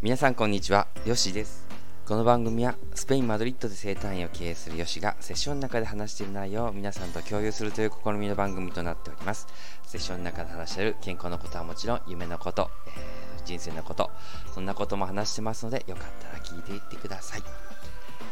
皆さんこんにちは、ヨシです。この番組はスペイン・マドリッドで生誕院を経営するヨシがセッションの中で話している内容を皆さんと共有するという試みの番組となっております。セッションの中で話している健康のことはもちろん夢のこと、えー人生のこと、そんなことも話してますのでよかったら聞いていってください。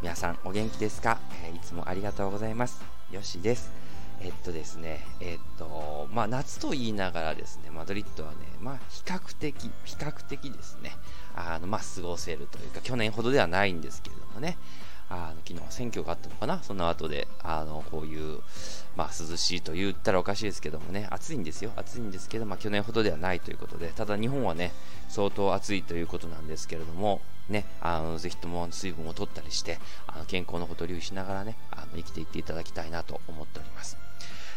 皆さんお元気ですか、えーいつもありがとうございます。ヨシです。えっとですね、えっと、まあ夏と言いながらですね、マドリッドはね、まあ比較的、比較的ですね、あの、まあ過ごせるというか、去年ほどではないんですけれどもね、あの昨日選挙があったのかなその後で、あの、こういう、まあ涼しいと言ったらおかしいですけどもね、暑いんですよ。暑いんですけど、まあ去年ほどではないということで、ただ日本はね、相当暑いということなんですけれども、ね、あのぜひとも水分を取ったりして、あの健康のことを留意しながらね、あの生きていっていただきたいなと思っております。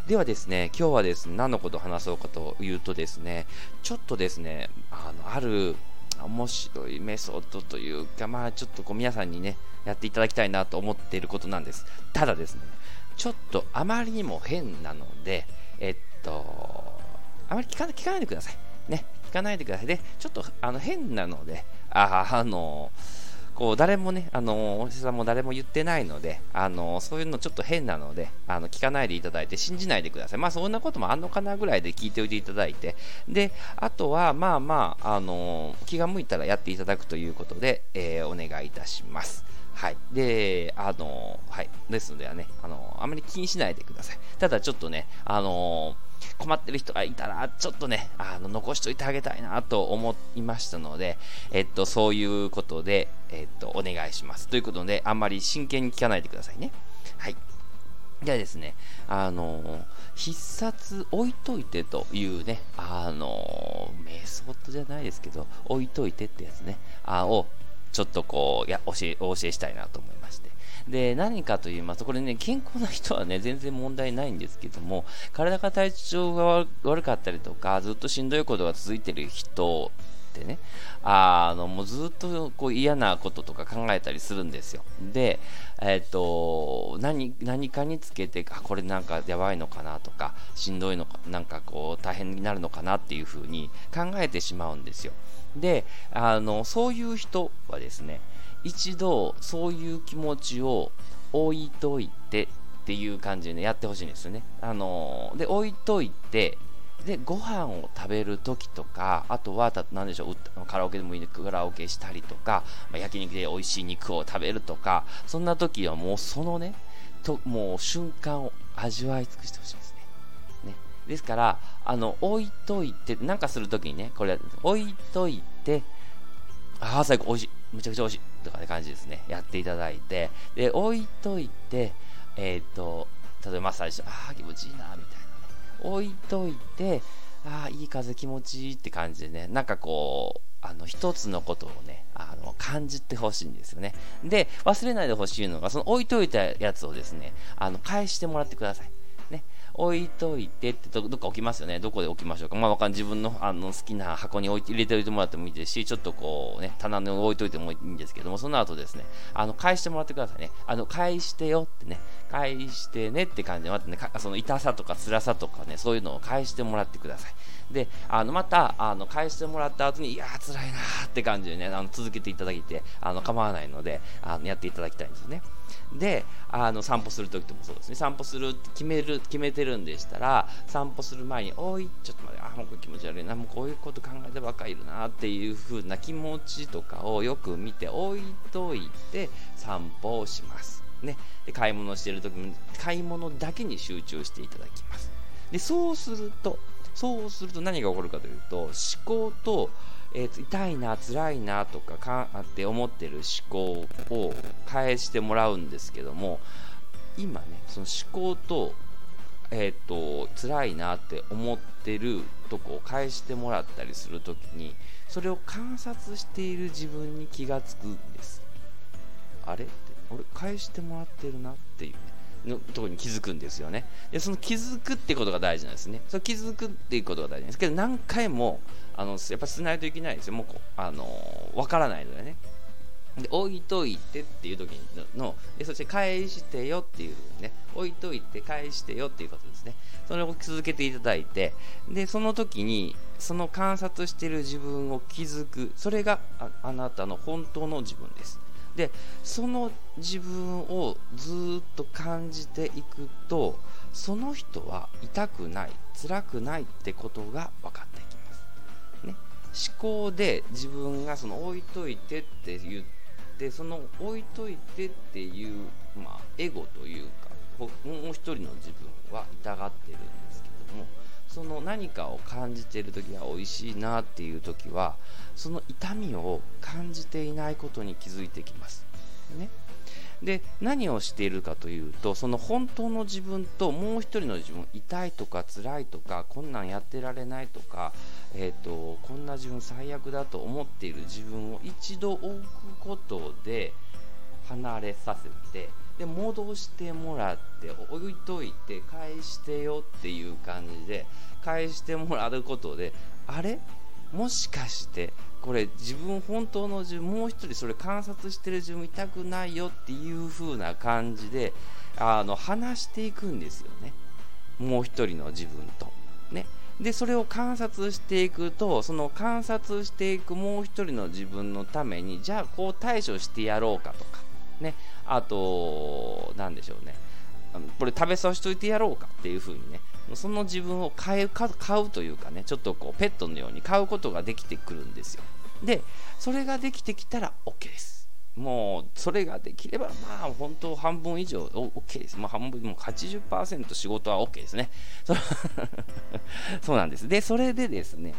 ではですね、今日はですね、何のことを話そうかというとですね、ちょっとですね、あの、ある面白いメソッドというか、まあちょっとこう皆さんにね、やっていただきたいなと思っていることなんです。ただですね、ちょっとあまりにも変なので、えっと、あまり聞か聞かないでください。ね、聞かないでください。で、ちょっとあの変なので、ああの、こう誰もね、あのお医者さんも誰も言ってないので、あのそういうのちょっと変なので、あの聞かないでいただいて、信じないでください。まあそんなこともあんのかなぐらいで聞いておいていただいて、で、あとは、まあまあ、あの気が向いたらやっていただくということで、えーお願いいたします。はい。で、あのはい。ですのではね、あのあまり気にしないでください。ただちょっとね、あの困ってる人がいたら、ちょっとね、あの残しといてあげたいなと思いましたので、えっと、そういうことで、えっと、お願いします。ということで、あんまり真剣に聞かないでくださいね。はい。ではですね、あの必殺置いといてというね、あのメソッドじゃないですけど、置いといてってやつね、あを、ちょっとこう、や、教え、お教えしたいなと思いまして。で、何かと言いますと、これね、健康な人はね、全然問題ないんですけども、体が体調が悪かったりとか、ずっとしんどいことが続いてる人ってね、あの、もうずっとこう嫌なこととか考えたりするんですよ。で、えっ、と、何、何かにつけて、あ、これなんかやばいのかなとか、しんどいのか、なんかこう大変になるのかなっていうふうに考えてしまうんですよ。で、あの、そういう人はですね、一度そういう気持ちを置いといてっていう感じでね、やってほしいんですよね。あので、置いといて、で、ご飯を食べるときとか、あとは、たなんでしょう、カラオケでもいいね、カラオケしたりとか、まあ、焼肉で美味しい肉を食べるとか、そんな時はもうそのね、ともう瞬間を味わい尽くしてほしいですね。ね。ですから、あの、置いといて、なんかするときにね、これ、置いといて、ああ、最高、美味しい。むちゃくちゃ美味しい。とかって感じですね。やっていただいて、で、置いといて、えっ、と、例えばマッサージして、ああ、気持ちいいな、みたいな。置いといて、ああ、いい風気持ちいいって感じでね、なんかこう、あの、一つのことをね、あの、感じてほしいんですよね。で、忘れないでほしいのが、その置いといたやつをですね、あの、返してもらってください。置いといてってどどっか置きますよね。どこで置きましょうか。まあ、わかん自分のあの好きな箱に置いて入れておいてもらってもいいですし、ちょっとこうね、棚に置いといてもいいんですけども、その後ですね、あの、返してもらってくださいね。あの、返してよってね、返してねって感じで、またね、その痛さとか辛さとかね、そういうのを返してもらってください。で、あの、また、あの、返してもらった後に、いやー、辛いなーって感じでね、あの、続けていただいて、あの、構わないので、あの、やっていただきたいんですね。で、あの、散歩するときともそうですね、散歩するって決める、決めてるんでしたら、散歩する前に、おい、ちょっと待って、あ、もうこれ気持ち悪いな、もうこういうこと考えてばっかりいるなっていう風な気持ちとかをよく見て置いといて、散歩をします。ね。で、買い物してるときに、買い物だけに集中していただきます。で、そうすると、そうすると何が起こるかというと、思考と、えーと痛いな、辛いなとかかって思ってる思考を返してもらうんですけども、今ね、その思考と、えっ、と、辛いなって思ってるとこを返してもらったりするときに、それを観察している自分に気がつくんです。あれ？って、俺返してもらってるなっていうね。のとこに気づくんですよね。で、その気づくってことが大事なんですね。その気づくっていうことが大事なんですけど、何回も、あの、やっぱしないといけないですよ。もうこ、あのわからないのでね。で、置いといてっていう時のので、そして返してよっていうね、置いといて返してよっていうことですね。それを続けていただいて、で、その時に、その観察している自分を気づくそれがあなたの本当の自分ですでその自分をずっと感じていくとその人は痛くない辛くないってことが分かってきます、ね、思考で自分がその置いといてって言ってその置いといてっていう、まあ、エゴというかもう一人の自分は痛がってるんですけどもその何かを感じている時は美味しいなっていう時はその痛みを感じていないことに気づいてきます。ね、で何をしているかというとその本当の自分ともう一人の自分痛いとか辛いとかこんなんやってられないとか、えーと、こんな自分最悪だと思っている自分を一度置くことで離れさせてで戻してもらって置いといて返してよっていう感じで返してもらうことであれ？もしかしてこれ自分本当の自分もう一人それ観察してる自分痛くないよっていう風な感じであの話していくんですよね。もう一人の自分と。ね。でそれを観察していくとその観察していくもう一人の自分のためにじゃあこう対処してやろうかとかね。あと何でしょうね。これ食べさせといてやろうかっていう風にね。その自分を買う買うというかねちょっとこうペットのように買うことができてくるんですよ。でそれができてきたら OK です。もうそれができればまあ本当半分以上 OK です。もう半分もう80%仕事は OK ですね。そ うなんです。でそれでですね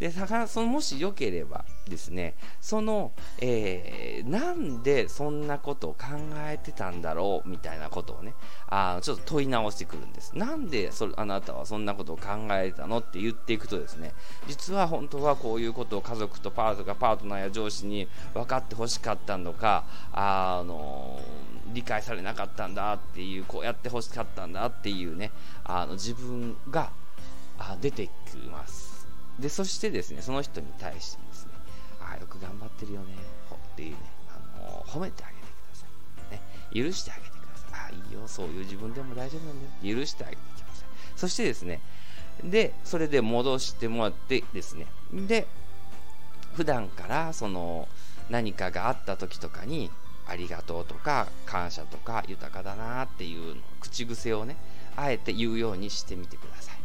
でそのもしよければですねその、えー、なんでそんなことを考えてたんだろうみたいなことをねあちょっと問い直してくるんです。なんでそあなたはそんなことを考えたのって言っていくとですね実は本当はこういうことを家族とパートかパートナーや上司に分かってほしかったのかあの理解されなかったんだっていうこうやってほしかったんだっていうねあの自分が出てきます。でそしてですねその人に対してですねああよく頑張ってるよねっていうねあの褒めてあげてください、ね、許してあげてください。ああいいよそういう自分でも大丈夫なんだよ。許してあげてくださいそしてですねでそれで戻してもらってですねで普段からその何かがあった時とかにありがとうとか感謝とか豊かだなっていう口癖をねあえて言うようにしてみてください。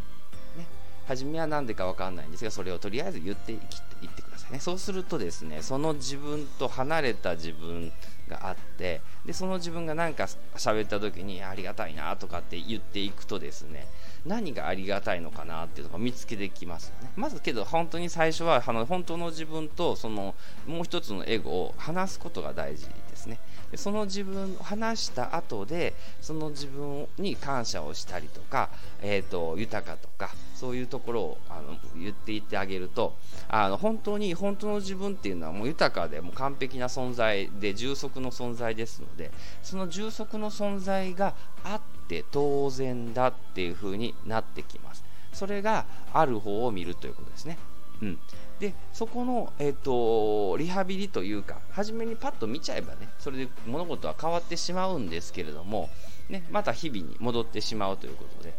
初めは何でか分かんないんですがそれをとりあえず言っていってくださいね。そうするとですねその自分と離れた自分があってでその自分が何か喋った時にありがたいなとかって言っていくとですね何がありがたいのかなっていうのが見つけてきますよね。まずけど本当に最初はあの本当の自分とそのもう一つのエゴを話すことが大事ですね。でその自分を話した後でその自分に感謝をしたりとか、えーと、豊かとかそういうところをあの言っていってあげるとあの本当に本当の自分っていうのはもう豊かでもう完璧な存在で充足の存在ですのでその充足の存在があって当然だっていう風になってきます。それがある方を見るということですね。うん、でそこの、えーと、リハビリというか初めにパッと見ちゃえばねそれで物事は変わってしまうんですけれども、ね、また日々に戻ってしまうということで、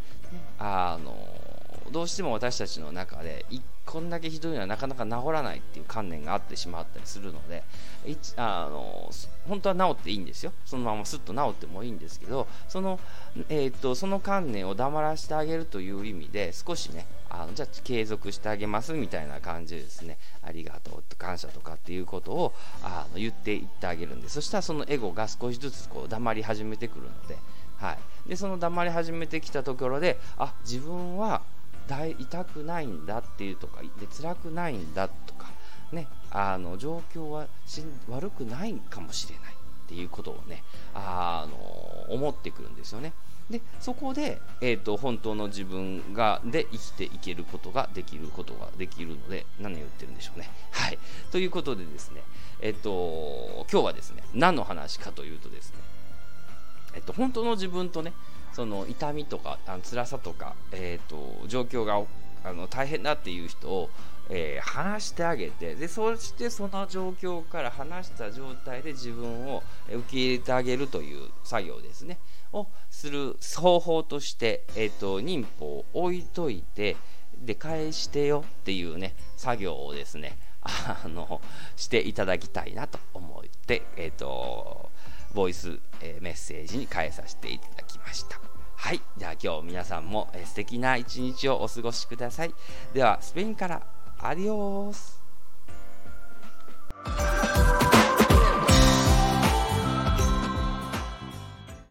あのどうしても私たちの中で一こんだけひどいのはなかなか治らないっていう観念があってしまったりするのであの本当は治っていいんですよ。そのまますっと治ってもいいんですけどその,、えーと、その観念を黙らせてあげるという意味で少しねあのじゃあ継続してあげますみたいな感じでですね。ありがとうと感謝とかっていうことをあの言っていってあげるんでそしたらそのエゴが少しずつこう黙り始めてくるので,、はい、でその黙り始めてきたところであ自分は痛くないんだっていうとかで辛くないんだとか、ね、あの状況は悪くないかもしれないっていうことをねあの思ってくるんですよね。でそこで、えーと、本当の自分がで生きていけることができることができるので何を言ってるんでしょうね。はい、ということでですね、えっ、ー、と今日はですね何の話かというとですね、えっ、ー、と本当の自分とねその痛みとかあの辛さとか、えーと、状況があの大変だっていう人を、えー、話してあげてでそしてその状況から話した状態で自分を受け入れてあげるという作業ですね。をする方法として、えーと、妊婦を置いといてで返してよっていうね作業をですねあのしていただきたいなと思ってえっ、ー、とボイス、えー、メッセージに変えさせていただきました。はい、じゃあ今日皆さんも素敵な一日をお過ごしください。ではスペインからアディオース